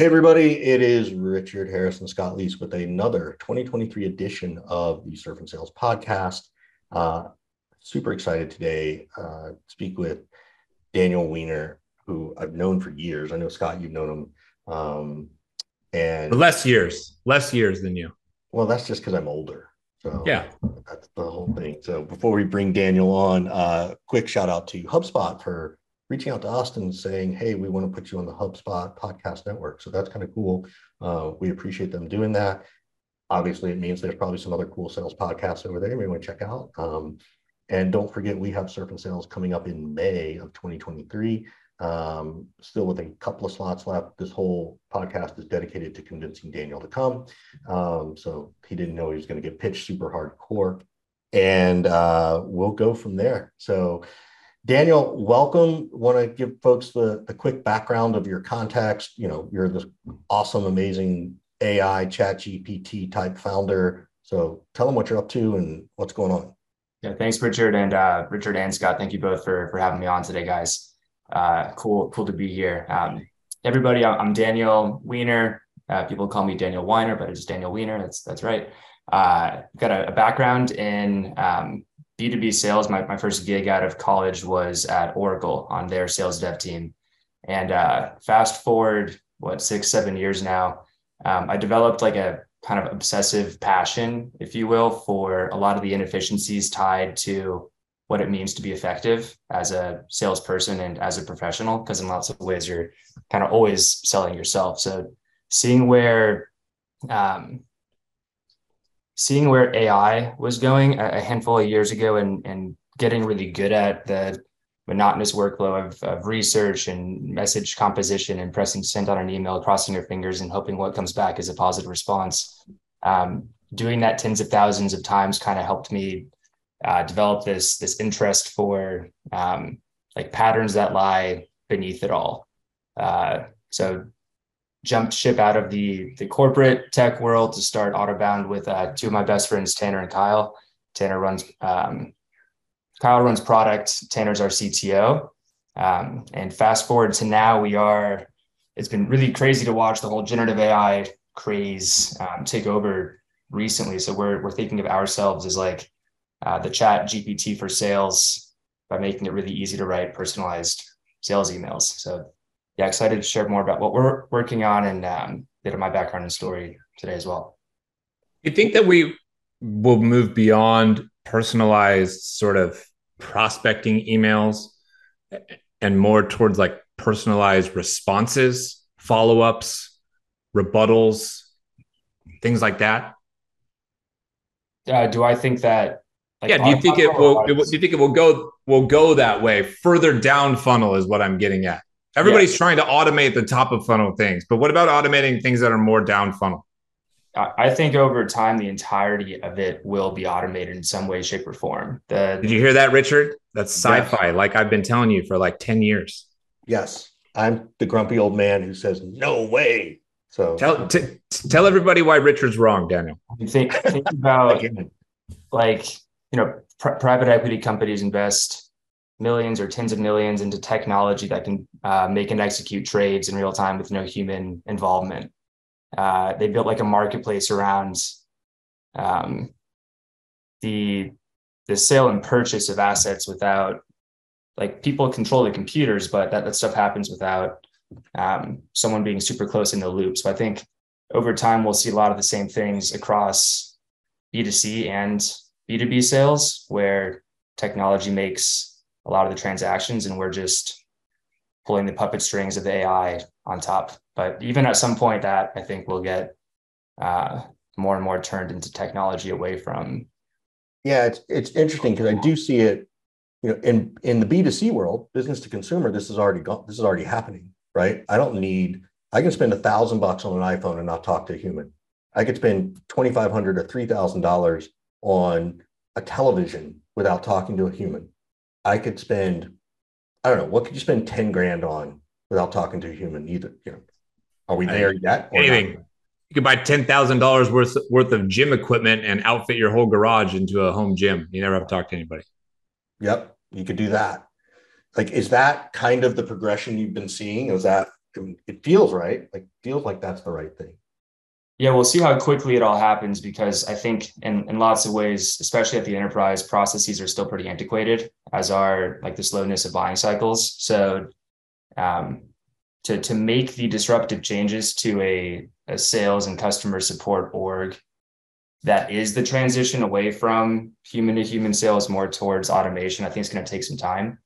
Hey, everybody, it is Richard Harrison Scott Leese with another 2023 edition of the Surf and Sales podcast. Uh, super excited today uh, to speak with Daniel Weiner, who I've known for years. I know, Scott, you've known him. Um, and less years, less years than you. Well, that's just because I'm older. So yeah, that's the whole thing. So before we bring Daniel on, uh, quick shout out to HubSpot for reaching out to Austin saying, hey, we want to put you on the HubSpot podcast network. So that's kind of cool. Uh, we appreciate them doing that. Obviously, it means there's probably some other cool sales podcasts over there you we want to check out. Um, and don't forget, we have Surf Sales coming up in May of 2023. Um, still with a couple of slots left. This whole podcast is dedicated to convincing Daniel to come. Um, so he didn't know he was going to get pitched super hardcore. And uh, we'll go from there. So Daniel, welcome. Want to give folks the, the quick background of your context. You know, you're this awesome, amazing AI chat GPT type founder. So tell them what you're up to and what's going on. Yeah, thanks, Richard. And uh, Richard and Scott, thank you both for, for having me on today, guys. Uh, cool, cool to be here. Um, everybody, I'm Daniel Weiner. Uh, people call me Daniel Weiner, but it's Daniel Weiner. That's that's right. Uh, got a, a, background in um, B2B sales, my, my first gig out of college was at Oracle on their sales dev team. And uh, fast forward, what, six, seven years now, um, I developed like a kind of obsessive passion, if you will, for a lot of the inefficiencies tied to what it means to be effective as a salesperson and as a professional, because in lots of ways you're kind of always selling yourself. So seeing where um, seeing where AI was going a handful of years ago and, and getting really good at the monotonous workflow of, of research and message composition and pressing send on an email, crossing your fingers and hoping what comes back is a positive response. Um, doing that tens of thousands of times kind of helped me uh, develop this this interest for um, like patterns that lie beneath it all. Uh, so jumped ship out of the the corporate tech world to start Autobound with uh, two of my best friends, Tanner and Kyle. Tanner runs um, Kyle runs product. Tanner's our CTO. Um, and fast forward to now, we are. It's been really crazy to watch the whole generative AI craze um, take over recently. So we're we're thinking of ourselves as like uh, the Chat GPT for sales by making it really easy to write personalized sales emails. So yeah, excited to share more about what we're working on and um, bit of my background and story today as well. You think that we will move beyond personalized sort of prospecting emails and more towards like personalized responses, follow ups, rebuttals, things like that? Uh, do I think that? Like, yeah. Do you think it will? Do you think it will go? Will go that way? Further down funnel is what I'm getting at. Everybody's yes. trying to automate the top of funnel things, but what about automating things that are more down funnel? I think over time, the entirety of it will be automated in some way, shape, or form. The, Did you hear that, Richard? That's sci-fi, yes. like I've been telling you for like 10 years. Yes. I'm the grumpy old man who says, no way. So tell, t- tell everybody why Richard's wrong, Daniel. Think, think about like, you know, pr- private equity companies invest millions or tens of millions into technology that can uh, make and execute trades in real time with no human involvement. Uh, they built like a marketplace around um, the the sale and purchase of assets without like people control the computers, but that, that stuff happens without um, someone being super close in the loop. So I think over time we'll see a lot of the same things across B2C and B2B sales where technology makes a lot of the transactions and we're just pulling the puppet strings of the AI on top. But even at some point that I think will get uh, more and more turned into technology away from. Yeah, it's it's interesting because I do see it, you know, in in the B2C world, business to consumer, this is already gone, this is already happening, right? I don't need I can spend a thousand bucks on an iPhone and not talk to a human. I could spend twenty five hundred or three thousand dollars on a television without talking to a human. I could spend, I don't know, what could you spend 10 grand on without talking to a human? Either, you know, are we there yet? Anything. Not? You could buy ten thousand dollars worth worth of gym equipment and outfit your whole garage into a home gym. You never have to talk to anybody. Yep, you could do that. Like, is that kind of the progression you've been seeing? Is that it feels right. Like feels like that's the right thing. Yeah, we'll see how quickly it all happens because I think in, in lots of ways, especially at the enterprise, processes are still pretty antiquated, as are like the slowness of buying cycles. So um, to, to make the disruptive changes to a, a sales and customer support org that is the transition away from human to human sales more towards automation, I think it's going to take some time.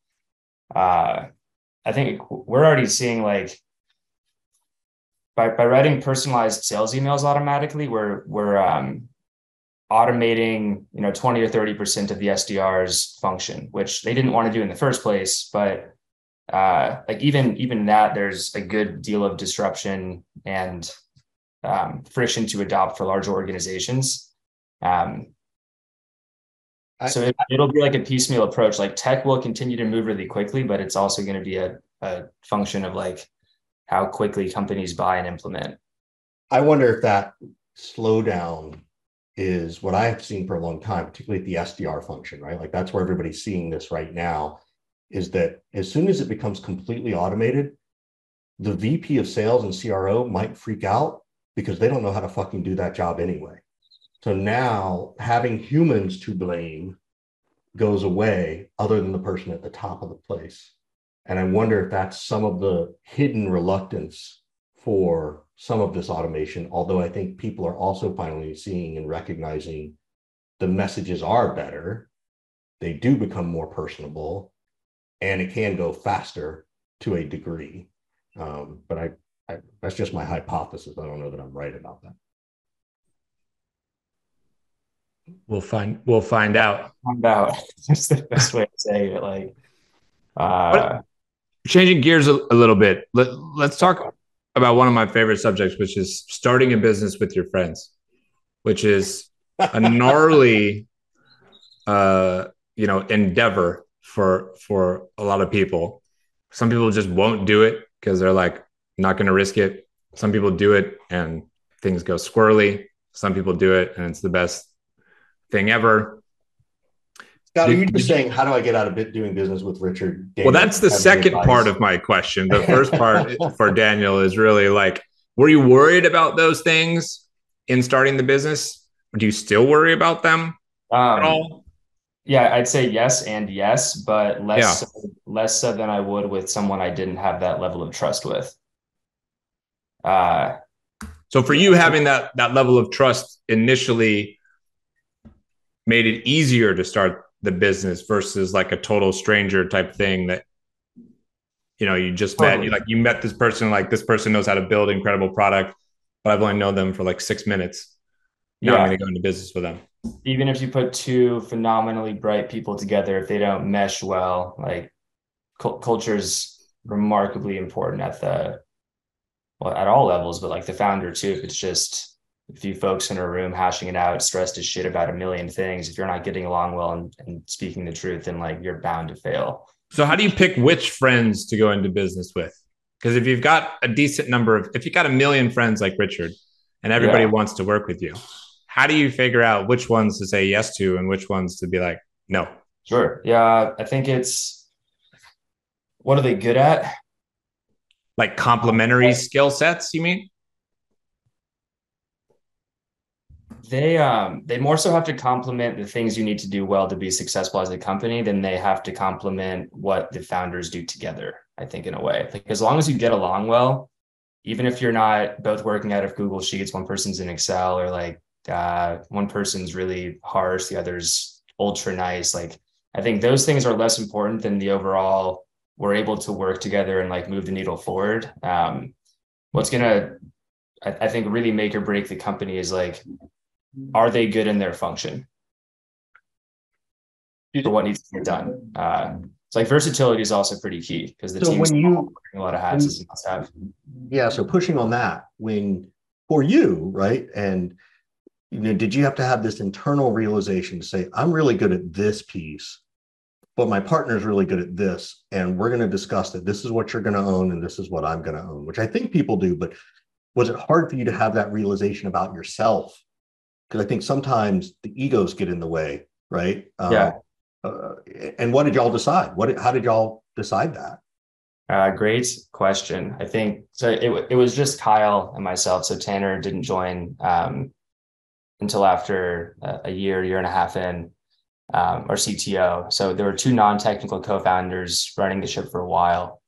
Uh, I think we're already seeing like by, by writing personalized sales emails automatically, we're we're um, automating you know 20 or 30 percent of the SDR's function, which they didn't want to do in the first place. But uh, like even even that, there's a good deal of disruption and um, friction to adopt for large organizations. Um, so it, will be like a piecemeal approach. Like tech will continue to move really quickly, but it's also going to be a, a function of like how quickly companies buy and implement. I wonder if that slowdown is what I have seen for a long time, particularly at the SDR function, right? Like that's where everybody's seeing this right now. Is that as soon as it becomes completely automated, the VP of sales and CRO might freak out because they don't know how to fucking do that job anyway. So now having humans to blame goes away, other than the person at the top of the place. And I wonder if that's some of the hidden reluctance for some of this automation, although I think people are also finally seeing and recognizing the messages are better, they do become more personable, and it can go faster to a degree. Um, but I, I, that's just my hypothesis. I don't know that I'm right about that. We'll find we'll find out. Find out. That's the best way to say it. Like, uh, changing gears a, a little bit let, let's talk about one of my favorite subjects which is starting a business with your friends which is a gnarly uh you know endeavor for for a lot of people. Some people just won't do it because they're like not going to risk it. Some people do it and things go squirrely. Some people do it and it's the best thing ever Scott, are you just saying, how do I get out of bit doing business with Richard? Daniel, well, that's the second part of my question. The first part for Daniel is really like, were you worried about those things in starting the business? Do you still worry about them um, at all? Yeah, I'd say yes and yes, but less yeah. so, less so than I would with someone I didn't have that level of trust with. Uh, so for you, having that that level of trust initially made it easier to start the business versus like a total stranger type thing that you know you just totally. met you like you met this person like this person knows how to build incredible product but i've only known them for like six minutes now yeah. i'm going to go into business with them even if you put two phenomenally bright people together if they don't mesh well like cu- culture is remarkably important at the well at all levels but like the founder too if it's just a few folks in a room hashing it out, stressed as shit about a million things. If you're not getting along well and, and speaking the truth, then like you're bound to fail. So how do you pick which friends to go into business with? Because if you've got a decent number of, if you've got a million friends like Richard, and everybody yeah. wants to work with you, how do you figure out which ones to say yes to and which ones to be like no? Sure. Yeah, I think it's what are they good at? Like complementary skill sets, you mean? They um they more so have to complement the things you need to do well to be successful as a company than they have to complement what the founders do together i think in a way. Like as long as you get along well even if you're not both working out of google sheets one person's in excel or like uh, one person's really harsh the other's ultra nice like i think those things are less important than the overall we're able to work together and like move the needle forward. Um what's gonna I, I think really make or break the company is like are they good in their function for what needs to get done? Uh, it's like versatility is also pretty key because the so team's when you, a lot of hats as must have. Yeah, so pushing on that when for you, right? And you know, did you have to have this internal realization to say, I'm really good at this piece, but my partner is really good at this, and we're going to discuss that this is what you're going to own and this is what I'm going to own, which I think people do. But was it hard for you to have that realization about yourself because I think sometimes the egos get in the way, right? Um, yeah. Uh, and what did y'all decide? What? How did y'all decide that? Uh, great question. I think so. It, it was just Kyle and myself. So Tanner didn't join um, until after a, a, year, year and a half in, um, our CTO. So there were two non-technical co-founders running the ship for a while.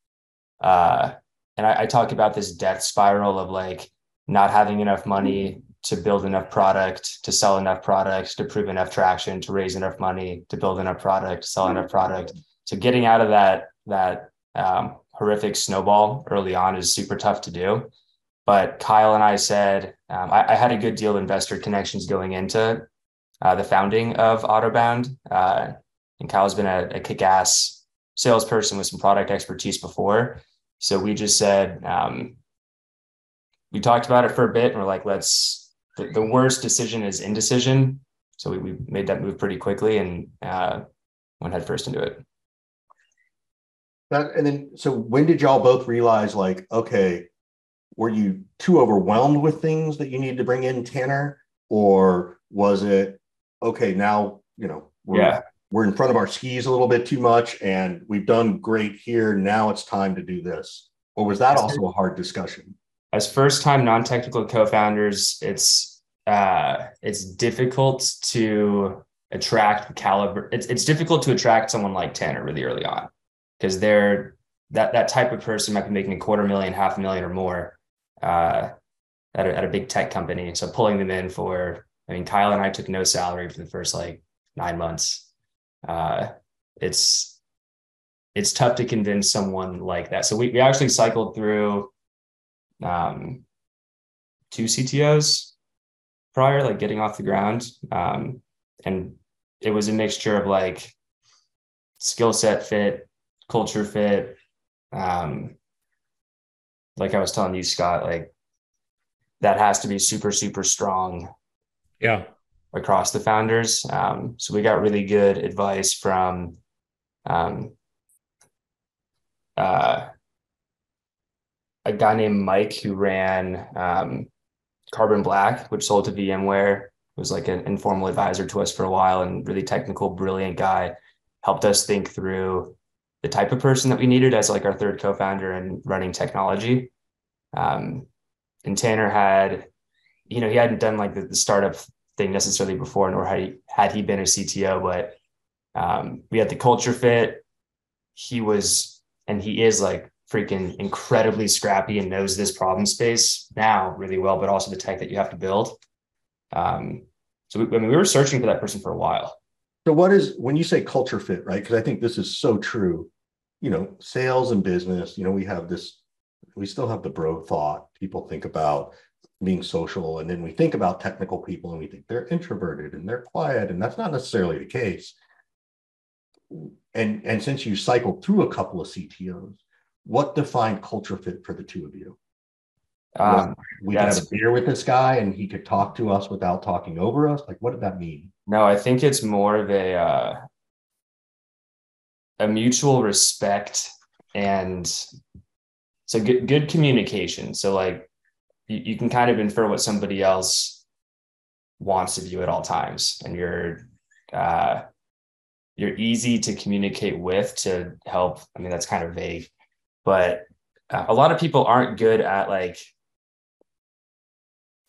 Uh, and I, I talk about this death spiral of like not having enough money to build enough product, to sell enough products, to prove enough traction, to raise enough money, to build enough product, sell enough product. So getting out of that that um, horrific snowball early on is super tough to do. But Kyle and I said um, I, I, had a good deal of investor connections going into uh, the founding of Autobound, uh, and Kyle's been a, a kick-ass salesperson with some product expertise before. So we just said um, we talked about it for a bit, and we're like, let's. The, the worst decision is indecision. So we, we made that move pretty quickly and uh, went headfirst into it. That, and then, so when did y'all both realize, like, okay, were you too overwhelmed with things that you needed to bring in Tanner, or was it okay? Now you know, we're, yeah, we're in front of our skis a little bit too much, and we've done great here. Now it's time to do this, or was that also a hard discussion? As first-time non-technical co-founders, it's uh, it's difficult to attract caliber. It's it's difficult to attract someone like Tanner really early on because they're that that type of person might be making a quarter million, half a million, or more uh, at a, at a big tech company. So pulling them in for, I mean, Kyle and I took no salary for the first like nine months. Uh, it's it's tough to convince someone like that. So we we actually cycled through um, two CTOs prior, like getting off the ground, um, and it was a mixture of like skill set fit, culture fit. Um, like I was telling you, Scott, like that has to be super, super strong. Yeah. Across the founders. Um, so we got really good advice from um, uh, a guy named Mike who ran um, Carbon Black, which sold to VMware. Was like an informal advisor to us for a while and really technical, brilliant guy. Helped us think through the type of person that we needed as like our third co-founder and running technology. Um, and Tanner had, you know, he hadn't done like the, the, startup thing necessarily before, nor had he had he been a CTO, but um, we had the culture fit. He was, and he is like freaking incredibly scrappy and knows this problem space now really well, but also the tech that you have to build. Um, so we, I mean, we were searching for that person for a while. So what is when you say culture fit, right? Because I think this is so true. You know, sales and business. You know, we have this. We still have the bro thought. People think about being social, and then we think about technical people, and we think they're introverted and they're quiet, and that's not necessarily the case. And and since you cycled through a couple of CTOs, what defined culture fit for the two of you? Um, we have a beer with this guy, and he could talk to us without talking over us. Like, what did that mean? No, I think it's more of a uh, a mutual respect and so good good communication. So like you, you can kind of infer what somebody else wants of you at all times, and you're uh, you're easy to communicate with to help. I mean, that's kind of vague, but uh, a lot of people aren't good at like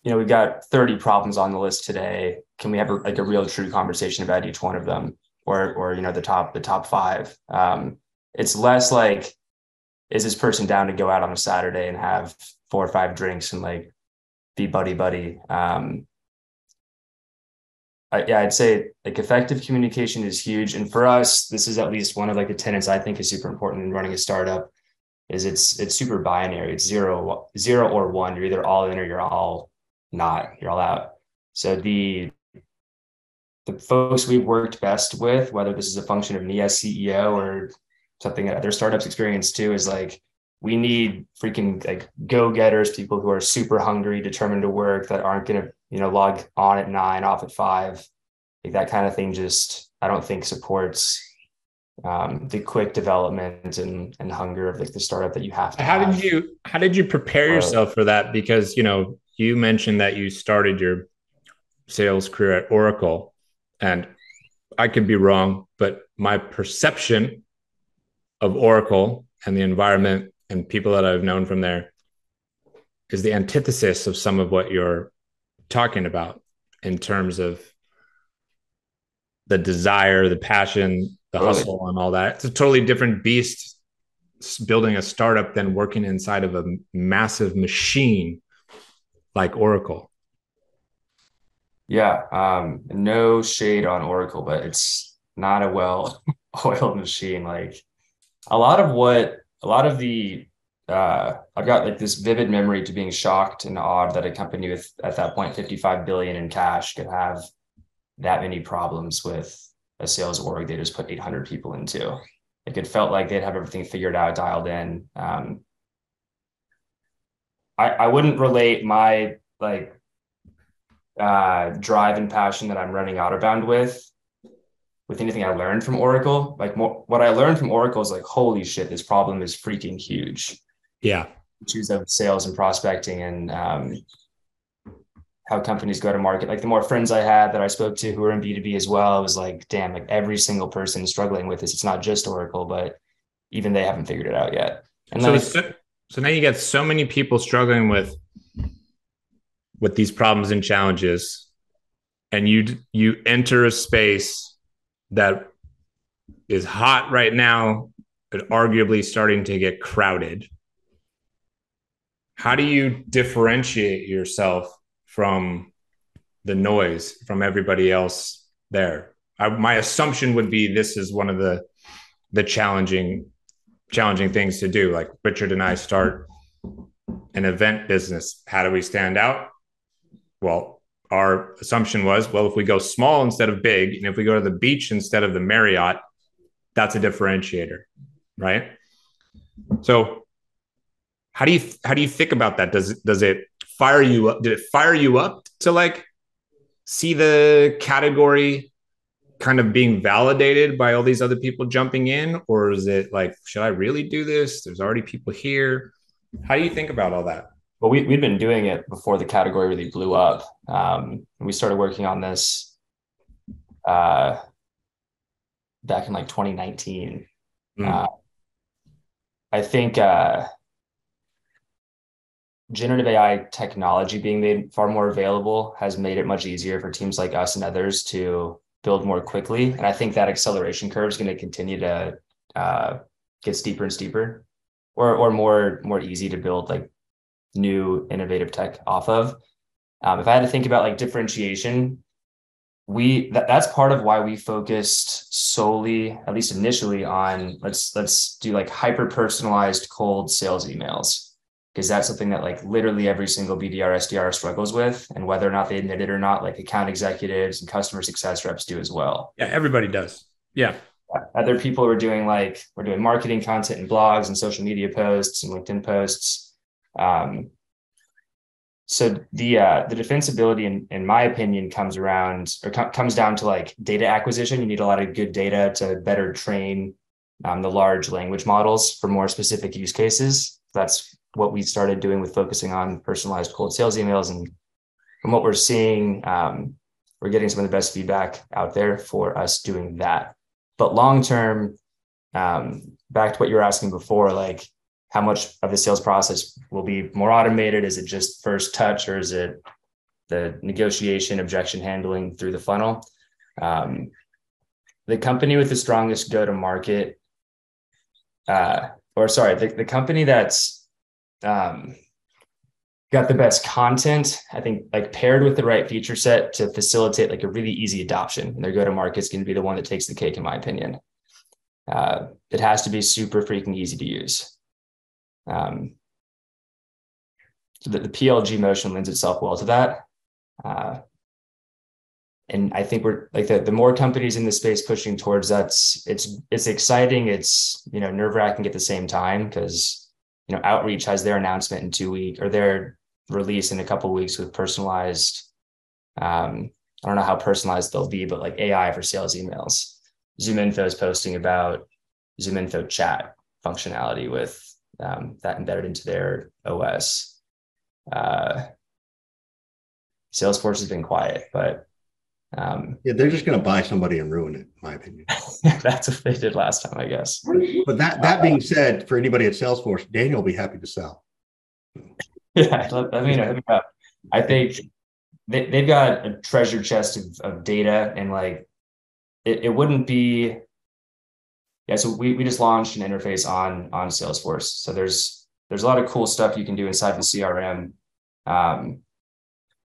you know, we've got 30 problems on the list today. Can we have a, like a real true conversation about each one of them or, or, you know, the top, the top five? Um, it's less like, is this person down to go out on a Saturday and have four or five drinks and like be buddy buddy? Um, I, yeah, I'd say like effective communication is huge. And for us, this is at least one of like the tenets I think is super important in running a startup is it's, it's super binary. It's zero, zero or one. You're either all in or you're all not, you're all out. So the the folks we've worked best with, whether this is a function of me as CEO or something that other startups experience too, is like we need freaking like go-getters, people who are super hungry, determined to work, that aren't gonna, you know, log on at nine, off at five. Like that kind of thing just I don't think supports um, the quick development and and hunger of like the startup that you have to. How have. did you how did you prepare yourself for that? Because you know you mentioned that you started your sales career at Oracle, and I could be wrong, but my perception of Oracle and the environment and people that I've known from there is the antithesis of some of what you're talking about in terms of the desire, the passion, the really? hustle, and all that. It's a totally different beast building a startup than working inside of a massive machine like Oracle. Yeah, um, no shade on Oracle, but it's not a well oiled machine. Like a lot of what, a lot of the, uh, I've got like this vivid memory to being shocked and awed that a company with at that point 55 billion in cash could have that many problems with a sales org they just put 800 people into. Like it felt like they'd have everything figured out, dialed in. Um, I, I wouldn't relate my like uh, drive and passion that I'm running Autobound with with anything I learned from Oracle. Like more, what I learned from Oracle is like, holy shit, this problem is freaking huge. Yeah. Choose of sales and prospecting and um, how companies go to market. Like the more friends I had that I spoke to who were in B2B as well, I was like, damn, like every single person is struggling with this. It's not just Oracle, but even they haven't figured it out yet. And so, so, so now you get so many people struggling with with these problems and challenges, and you you enter a space that is hot right now, but arguably starting to get crowded. How do you differentiate yourself from the noise from everybody else there. I, my assumption would be this is one of the the challenging challenging things to do. Like Richard and I start an event business. How do we stand out? Well, our assumption was, well, if we go small instead of big, and if we go to the beach instead of the Marriott, that's a differentiator, right? So, how do you how do you think about that? Does does it fire you up? Did it fire you up to like see the category kind of being validated by all these other people jumping in? Or is it like, should I really do this? There's already people here. How do you think about all that? Well, we, we'd been doing it before the category really blew up. Um, we started working on this uh, back in like 2019. Mm. Uh, I think uh, generative AI technology being made far more available has made it much easier for teams like us and others to build more quickly. And I think that acceleration curve is going to continue to uh, get steeper and steeper, or or more more easy to build like new innovative tech off of. Um, if I had to think about like differentiation, we that, that's part of why we focused solely, at least initially, on let's let's do like hyper personalized cold sales emails because that's something that like literally every single BDR SDR struggles with, and whether or not they admit it or not, like account executives and customer success reps do as well. Yeah, everybody does. Yeah. Other people are doing like we're doing marketing content and blogs and social media posts and LinkedIn posts. Um, so the uh, the defensibility, in, in my opinion, comes around or co- comes down to like data acquisition. You need a lot of good data to better train um, the large language models for more specific use cases. That's what we started doing with focusing on personalized cold sales emails. And from what we're seeing, um, we're getting some of the best feedback out there for us doing that. But long term, um, back to what you were asking before, like how much of the sales process will be more automated? Is it just first touch or is it the negotiation, objection handling through the funnel? Um, the company with the strongest go to market, uh, or sorry, the, the company that's um, got the best content. I think like paired with the right feature set to facilitate like a really easy adoption. And their go to market is going to be the one that takes the cake, in my opinion. Uh, it has to be super freaking easy to use. Um, so the PLG motion lends itself well to that. Uh, and I think we're like the, the more companies in the space pushing towards that's it's it's exciting. It's you know nerve wracking at the same time because you know, Outreach has their announcement in two weeks or their release in a couple weeks with personalized. Um, I don't know how personalized they'll be, but like AI for sales emails. ZoomInfo is posting about ZoomInfo chat functionality with um, that embedded into their OS. Uh, Salesforce has been quiet, but Um, yeah, they're just going to buy somebody and ruin it, in my opinion. that's what they did last time, I guess. But that that being said, for anybody at Salesforce, Daniel will be happy to sell. Yeah, I mean, I think they, they've got a treasure chest of, of data and like it, it wouldn't be yeah so we, we just launched an interface on on salesforce so there's there's a lot of cool stuff you can do inside the crm um,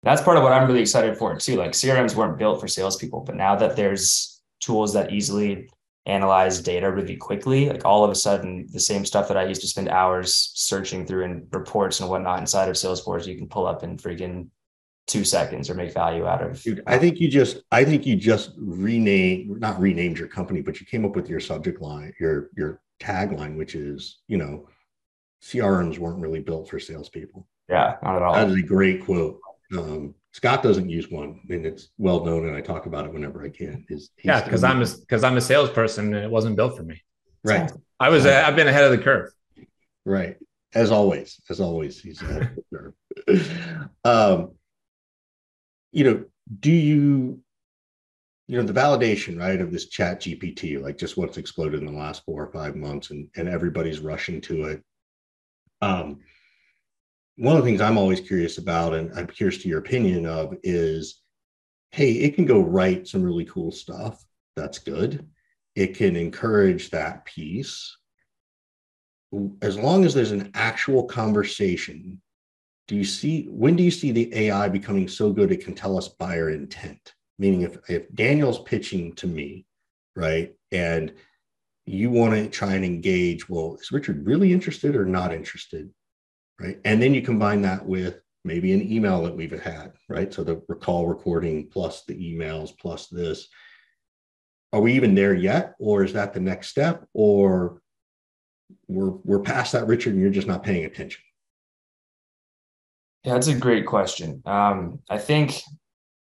that's part of what i'm really excited for too like crms weren't built for salespeople but now that there's tools that easily analyze data really quickly like all of a sudden the same stuff that i used to spend hours searching through in reports and whatnot inside of salesforce you can pull up in freaking two seconds or make value out of. Dude, I think you just I think you just renamed not renamed your company, but you came up with your subject line, your your tagline, which is, you know, CRMs weren't really built for salespeople. Yeah, not at all. That is a great quote. Um, Scott doesn't use one, and it's well known, and I talk about it whenever I can. Is yeah, because I'm a because I'm a salesperson, and it wasn't built for me. Right. I was uh, I've been ahead of the curve. Right. As always, as always, he's ahead of the curve. um, you know, do you, you know, the validation, right, of this chat GPT, like just what's exploded in the last four or five months and, and everybody's rushing to it. Um, one of the things I'm always curious about, and I'm curious to your opinion of, is hey, it can go write some really cool stuff. That's good. It can encourage that piece. As long as there's an actual conversation do you see when do you see the AI becoming so good it can tell us buyer intent? Meaning, if if Daniel's pitching to me, right, and you want to try and engage, well, is Richard really interested or not interested, right? And then you combine that with maybe an email that we've had, right? So the recall recording plus the emails plus this. Are we even there yet, or is that the next step, or we're we're past that, Richard, and you're just not paying attention? Yeah, that's a great question. Um, I think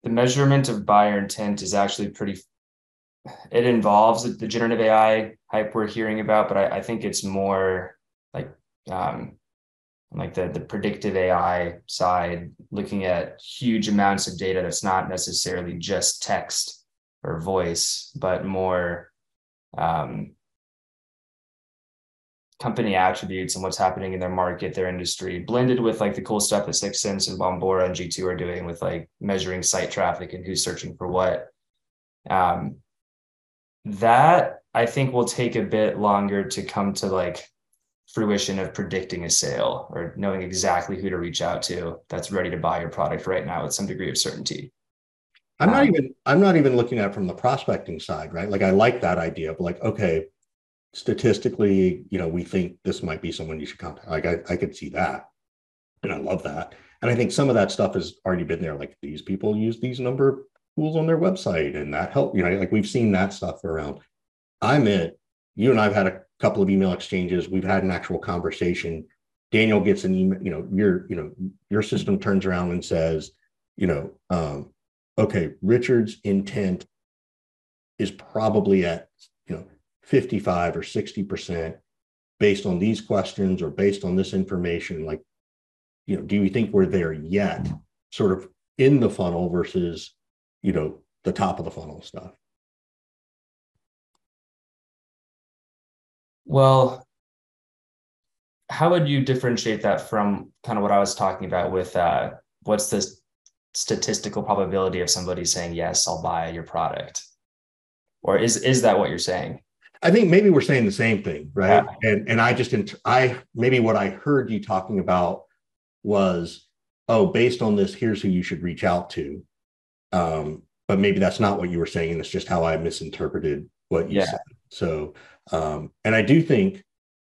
the measurement of buyer intent is actually pretty. It involves the generative AI hype we're hearing about, but I, I think it's more like um, like the the predictive AI side, looking at huge amounts of data that's not necessarily just text or voice, but more um, company attributes and what's happening in their market, their industry, blended with like the cool stuff that 6sense and Bombora and G2 are doing with like measuring site traffic and who's searching for what. Um, that I think will take a bit longer to come to like fruition of predicting a sale or knowing exactly who to reach out to that's ready to buy your product right now with some degree of certainty. I'm not um, even I'm not even looking at from the prospecting side, right? Like I like that idea, but like, okay, statistically, you know, we think this might be someone you should contact. Like I, I could see that. And I love that. And I think some of that stuff has already been there. Like these people use these number of tools on their website and that help, you know, like we've seen that stuff around. I'm it. You and I've had a couple of email exchanges. We've had an actual conversation. Daniel gets an email, you know, your, you know, your system turns around and says, you know, um, okay, Richard's intent is probably at, you know, 55 or 60% based on these questions or based on this information like you know do you think we're there yet sort of in the funnel versus you know the top of the funnel stuff well how would you differentiate that from kind of what i was talking about with uh, what's the statistical probability of somebody saying yes i'll buy your product or is is that what you're saying I think maybe we're saying the same thing, right? Yeah. And and I just I maybe what I heard you talking about was oh, based on this, here's who you should reach out to. Um, but maybe that's not what you were saying, and it's just how I misinterpreted what you yeah. said. So, um, and I do think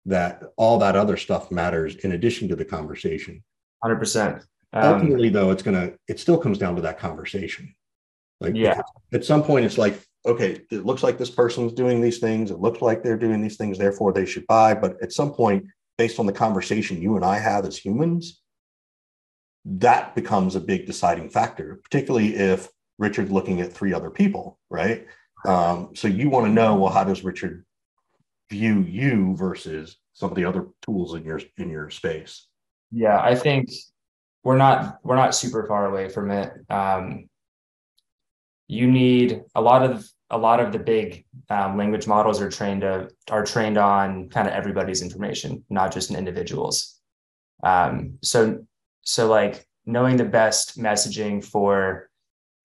that all that other stuff matters in addition to the conversation. Hundred um, percent. Ultimately, though, it's gonna it still comes down to that conversation. Like, yeah, at some point, it's like okay, it looks like this person's doing these things. It looks like they're doing these things, therefore they should buy. But at some point, based on the conversation you and I have as humans, that becomes a big deciding factor, particularly if Richard's looking at three other people, right? Um, so you want to know, well, how does Richard view you versus some of the other tools in your in your space? Yeah, I think we're not we're not super far away from it. Um, you need a lot of a lot of the big um, language models are trained to, are trained on kind of everybody's information, not just an individual's. Um, so so like knowing the best messaging for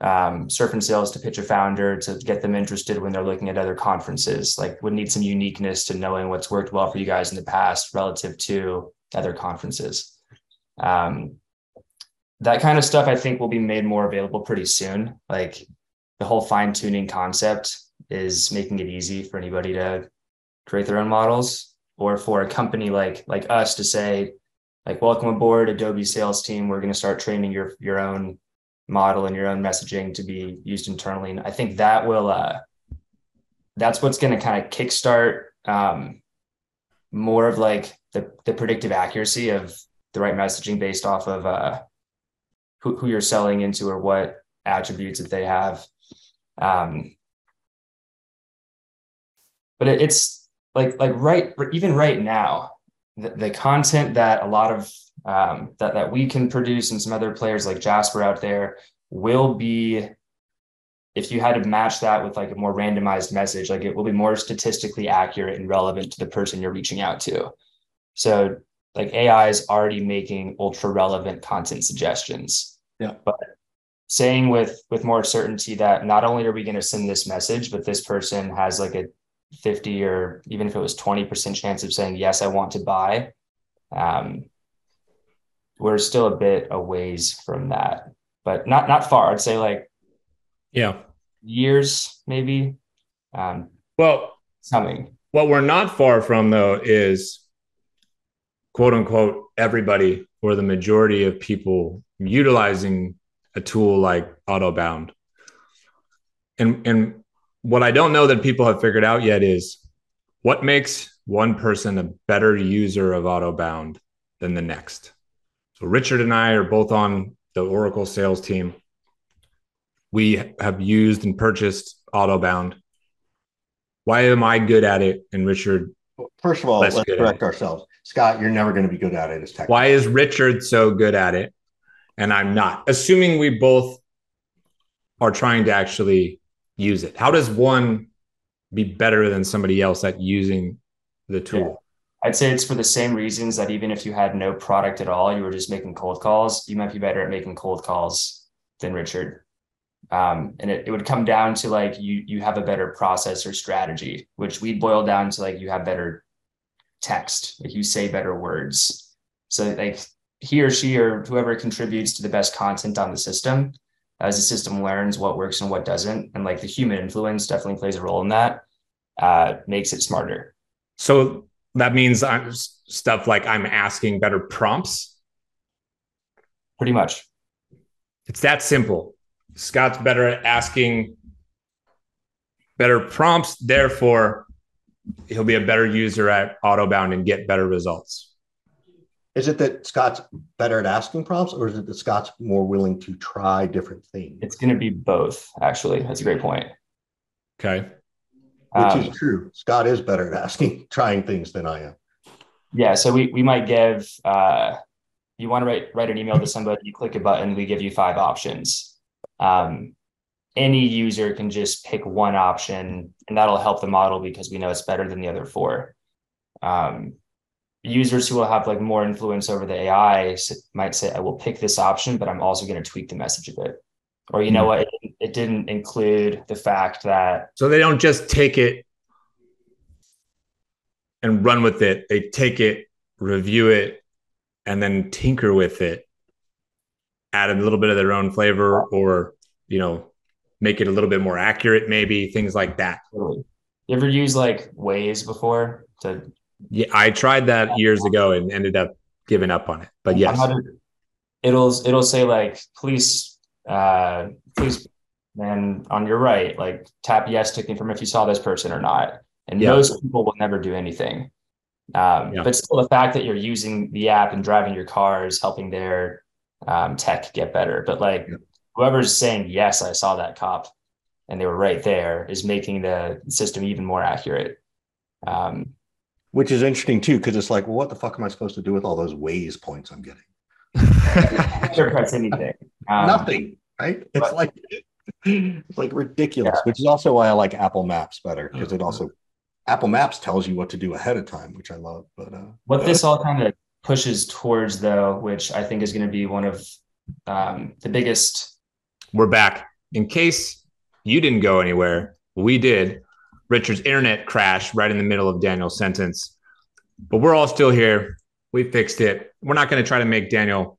um, surf sales to pitch a founder to get them interested when they're looking at other conferences, like would need some uniqueness to knowing what's worked well for you guys in the past relative to other conferences. Um, that kind of stuff I think will be made more available pretty soon. Like the whole fine tuning concept is making it easy for anybody to create their own models or for a company like like us to say like welcome aboard adobe sales team we're going to start training your your own model and your own messaging to be used internally. And i think that will uh that's what's going to kind of kickstart um more of like the the predictive accuracy of the right messaging based off of uh who, who you're selling into or what attributes that they have. Um, but it, it's like like right even right now, the, the content that a lot of um, that that we can produce and some other players like Jasper out there will be if you had to match that with like a more randomized message, like it will be more statistically accurate and relevant to the person you're reaching out to. So like AI is already making ultra relevant content suggestions. Yeah. But saying with with more certainty that not only are we going to send this message but this person has like a 50 or even if it was 20% chance of saying yes i want to buy um, we're still a bit a ways from that but not not far i'd say like yeah years maybe um, well coming what we're not far from though is quote unquote everybody or the majority of people utilizing a tool like Autobound. And and what I don't know that people have figured out yet is what makes one person a better user of Autobound than the next. So Richard and I are both on the Oracle sales team. We have used and purchased Autobound. Why am I good at it and Richard? First of all, let's correct ourselves. Scott, you're never going to be good at it as tech. Why is Richard so good at it? and I'm not, assuming we both are trying to actually use it. How does one be better than somebody else at using the tool? I'd say it's for the same reasons that even if you had no product at all, you were just making cold calls, you might be better at making cold calls than Richard. Um, and it, it would come down to like you you have a better process or strategy, which we boil down to like you have better text, like you say better words. So like he or she or whoever contributes to the best content on the system as the system learns what works and what doesn't and like the human influence definitely plays a role in that uh, makes it smarter so that means I'm, stuff like i'm asking better prompts pretty much it's that simple scott's better at asking better prompts therefore he'll be a better user at autobound and get better results is it that Scott's better at asking prompts, or is it that Scott's more willing to try different things? It's going to be both, actually. That's a great point. Okay. Which um, is true. Scott is better at asking, trying things than I am. Yeah. So we, we might give, uh, you want to write, write an email to somebody, you click a button, we give you five options. Um, any user can just pick one option, and that'll help the model because we know it's better than the other four. Um, users who will have like more influence over the AI might say, I will pick this option, but I'm also going to tweak the message a bit. Or, you know hmm. what, it, it, didn't include the fact that. So they don't just take it and run with it, they take it, review it, and then tinker with it, add a little bit of their own flavor or, you know, make it a little bit more accurate, maybe things like that. You ever use like Waze before to yeah, I tried that years ago and ended up giving up on it. But yes, it'll it'll say like please uh please and on your right like tap yes to confirm if you saw this person or not. And yeah. most people will never do anything. Um, yeah. But still, the fact that you're using the app and driving your car is helping their um, tech get better. But like yeah. whoever's saying yes, I saw that cop, and they were right there, is making the system even more accurate. Um, which is interesting too, because it's like, well, what the fuck am I supposed to do with all those Waze points I'm getting? sure press anything. Um, Nothing, right? It's but, like it's like ridiculous, yeah. which is also why I like Apple Maps better because it also Apple Maps tells you what to do ahead of time, which I love. But uh, what this all kind of pushes towards, though, which I think is going to be one of um, the biggest. We're back. In case you didn't go anywhere, we did. Richard's internet crashed right in the middle of Daniel's sentence, but we're all still here. We fixed it. We're not going to try to make Daniel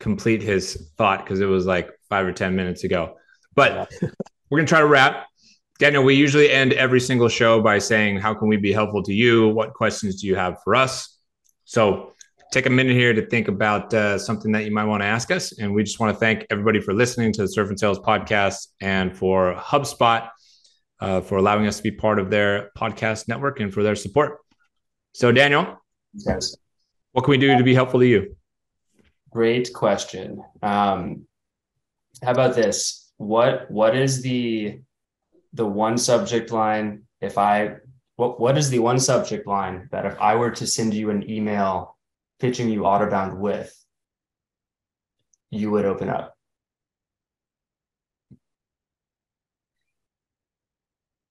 complete his thought because it was like five or 10 minutes ago. But we're going to try to wrap. Daniel, we usually end every single show by saying, How can we be helpful to you? What questions do you have for us? So take a minute here to think about uh, something that you might want to ask us. And we just want to thank everybody for listening to the Surf and Sales podcast and for HubSpot uh, for allowing us to be part of their podcast network and for their support. So, Daniel, yes. what can we do to be helpful to you? Great question. Um, how about this? What what is the the one subject line if I what what is the one subject line that if I were to send you an email pitching you Autobound with, you would open up?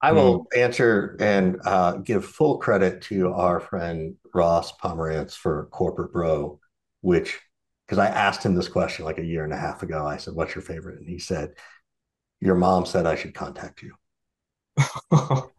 I will hmm. answer and uh, give full credit to our friend Ross Pomerantz for Corporate Bro, which because I asked him this question like a year and a half ago. I said, "What's your favorite?" And he said, "Your mom said I should contact you." oh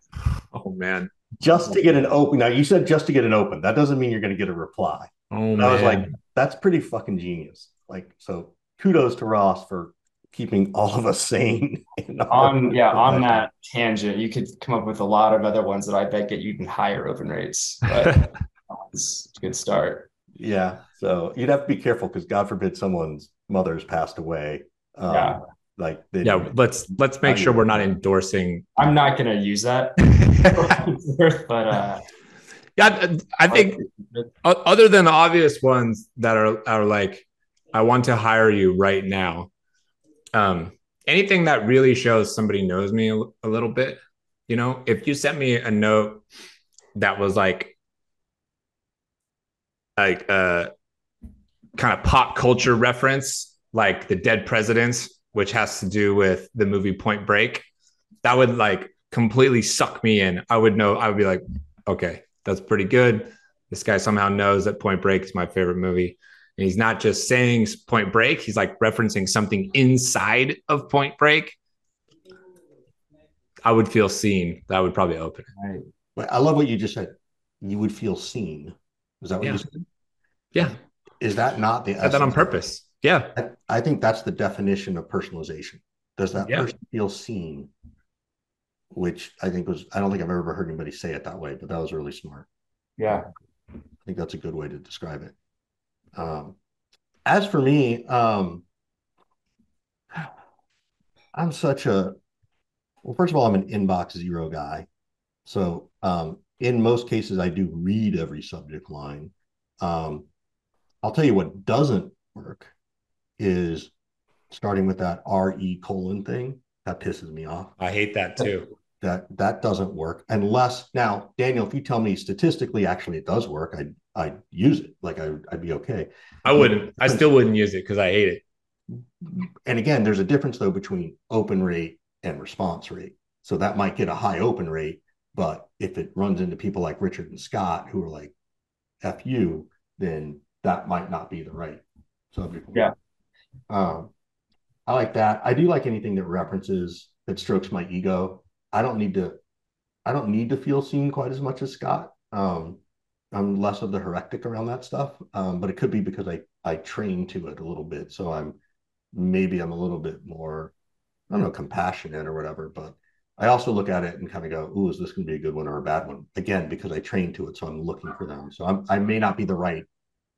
man! Just to get an open. Now you said just to get an open. That doesn't mean you're going to get a reply. Oh man! I was like, that's pretty fucking genius. Like, so kudos to Ross for keeping all of us sane. on yeah, on that tangent, you could come up with a lot of other ones that I bet get you even higher open rates. But it's a good start. Yeah. So you'd have to be careful because God forbid someone's mother's passed away. Um, yeah. Like yeah, let's let's make sure we're not endorsing. I'm not gonna use that, but uh, yeah, I think other than the obvious ones that are are like, I want to hire you right now. Um, anything that really shows somebody knows me a, a little bit, you know, if you sent me a note that was like, like uh kind of pop culture reference, like the Dead Presidents, which has to do with the movie Point Break, that would like completely suck me in. I would know, I would be like, okay, that's pretty good. This guy somehow knows that Point Break is my favorite movie. And he's not just saying Point Break, he's like referencing something inside of Point Break. I would feel seen. That would probably open it. Right. I love what you just said. You would feel seen. Is that what yeah. you said? Yeah. Is that not the said that on purpose? Yeah. I, I, think that's the definition of personalization. Does that yeah. person feel seen? Which I think was, I don't think I've ever heard anybody say it that way, but that was really smart. Yeah. I think that's a good way to describe it. Um, as for me, um, I'm such a, well, first of all, I'm an inbox zero guy. So um, in most cases, I do read every subject line. Um, I'll tell you what doesn't work is starting with that RE colon thing. That pisses me off. I hate that too. That that doesn't work unless now, Daniel, if you tell me statistically, actually it does work, I'd I'd use it. Like I, I'd be okay. I wouldn't. I still wouldn't use it because I hate it. And again, there's a difference though between open rate and response rate. So that might get a high open rate, but if it runs into people like Richard and Scott who are like F you, then that might not be the right subject. Yeah. Um, I like that. I do like anything that references that strokes my ego. I don't need to I don't need to feel seen quite as much as Scott. Um, I'm less of the heretic around that stuff. Um, but it could be because I I train to it a little bit. So I'm maybe I'm a little bit more, I don't know, compassionate or whatever. But I also look at it and kind of go, "Ooh, is this going to be a good one or a bad one?" Again, because I train to it, so I'm looking for them. So I'm, I may not be the right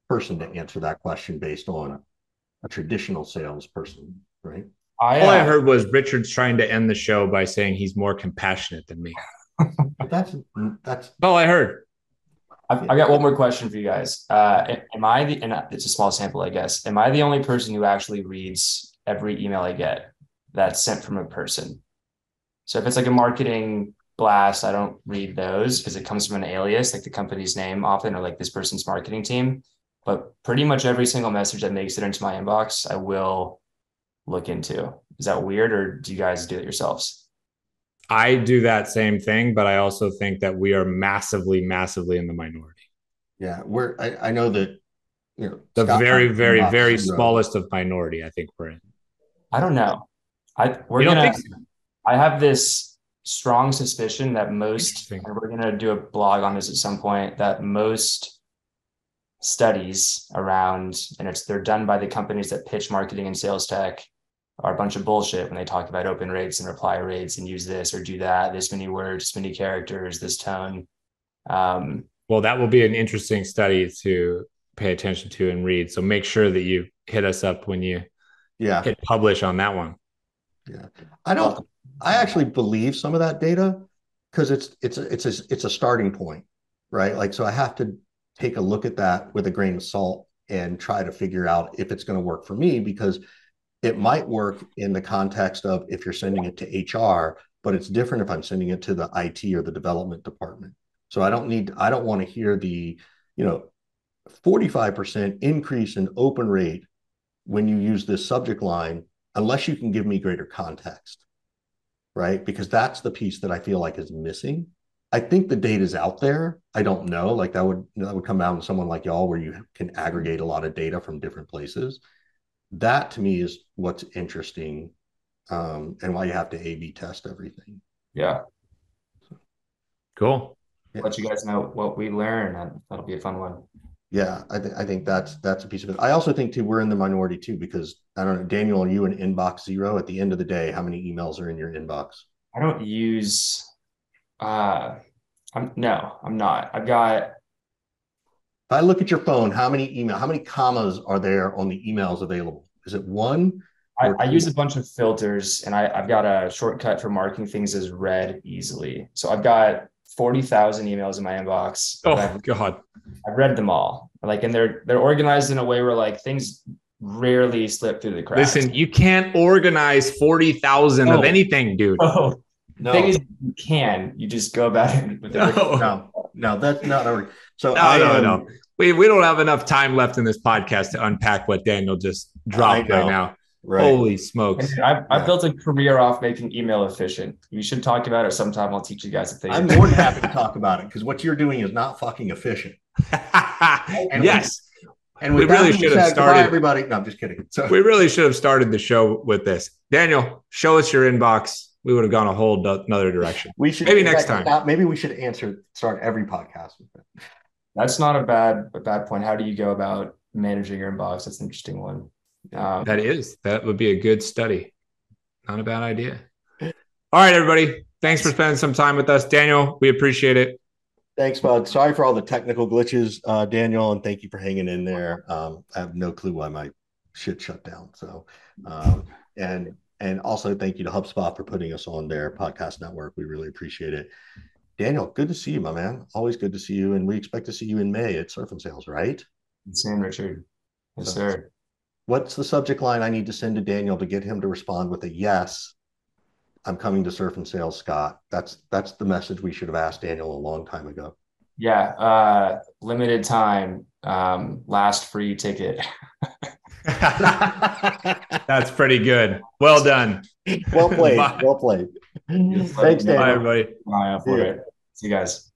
person to answer that question based on a traditional salesperson, right? I, uh, All I heard was Richard's trying to end the show by saying he's more compassionate than me. that's that's all I heard. I've, I got one more question for you guys. Uh, am I the, and it's a small sample, I guess. Am I the only person who actually reads every email I get that's sent from a person? So if it's like a marketing blast, I don't read those because it comes from an alias, like the company's name often, or like this person's marketing team. But pretty much every single message that makes it into my inbox, I will look into. Is that weird, or do you guys do it yourselves? I do that same thing, but I also think that we are massively, massively in the minority. Yeah, we're. I, I know that you know The Scott very, very, very zero. smallest of minority. I think we're in. I don't know. I we're You don't gonna. think so? I have this strong suspicion that most, and we're gonna do a blog on this at some point. That most studies around, and it's they're done by the companies that pitch marketing and sales tech, are a bunch of bullshit when they talk about open rates and reply rates and use this or do that. This many words, this many characters, this tone. Um, Well, that will be an interesting study to pay attention to and read. So make sure that you hit us up when you Yeah, hit publish on that one. Yeah. I don't. I actually believe some of that data because it's it's a, it's a it's a starting point, right? Like, so I have to take a look at that with a grain of salt and try to figure out if it's going to work for me because it might work in the context of if you're sending it to HR, but it's different if I'm sending it to the IT or the development department. So I don't need I don't want to hear the, you know, 45% increase in open rate when you use this subject line unless you can give me greater context, right? Because that's the piece that I feel like is missing. I think the data is out there. I don't know. Like that would that would come out in someone like y'all where you can aggregate a lot of data from different places. That to me is what's interesting, um, and why you have to A/B test everything. yeah, Cool. let you guys know what we learn. and That'll be a fun one. Yeah, I think I think that's that's a piece of it. I also think too we're in the minority too because I don't know, Daniel, are you in inbox zero? At the end of the day, how many emails are in your inbox? I don't use uh I'm no, I'm not. I've got If I look at your phone, how many email, how many commas are there on the emails available? Is it one? I, I use a bunch of filters and I, I've got a shortcut for marking things as read easily. So I've got 40,000 emails in my inbox. Oh I've, God. I've read them all. Like, and they're, they're organized in a way where like things rarely slip through the cracks. Listen, you can't organize 40,000 of anything, dude. oh, No, thing is you can, you just go about it with the No. no, no, that's not a. So No, I no, um, no. We, we don't have enough time left in this podcast to unpack what Daniel just dropped right now. Right. Holy smokes. And I've, I've Yeah. built a career off making email efficient. You should talk about it sometime. I'll teach you guys a thing. I'm more than happy to talk about it because what you're doing is not fucking efficient. yes. And We really should have said, goodbye, started- everybody. No, I'm just kidding. So We really should have started the show with this. Daniel, show us your inbox. We would have gone a whole do- another direction. we should Maybe next fact, time. Maybe we should answer start every podcast with it. That's not a bad a bad point. How do you go about managing your inbox? That's an interesting one. Um, That is, that would be a good study. Not a bad idea. All right, everybody. Thanks for spending some time with us. Daniel, we appreciate it. Thanks, bud. Sorry for all the technical glitches, uh, Daniel, and thank you for hanging in there. Um, I have no clue why my shit shut down. So, um, and and also thank you to HubSpot for putting us on their podcast network. We really appreciate it. Daniel, good to see you, my man. Always good to see you, and we expect to see you in May at Surf and Sales, right? Sam Richard. Yes, So- sir. What's the subject line I need to send to Daniel to get him to respond with a yes? I'm coming to Surf and Sales, Scott. That's that's the message we should have asked Daniel a long time ago. Yeah. Uh, limited time. Um, last free ticket. That's pretty good. Well done. well played. Bye. Well played. Bye, Thanks, Bye, Daniel. everybody. Eye out for See ya. it. See you guys.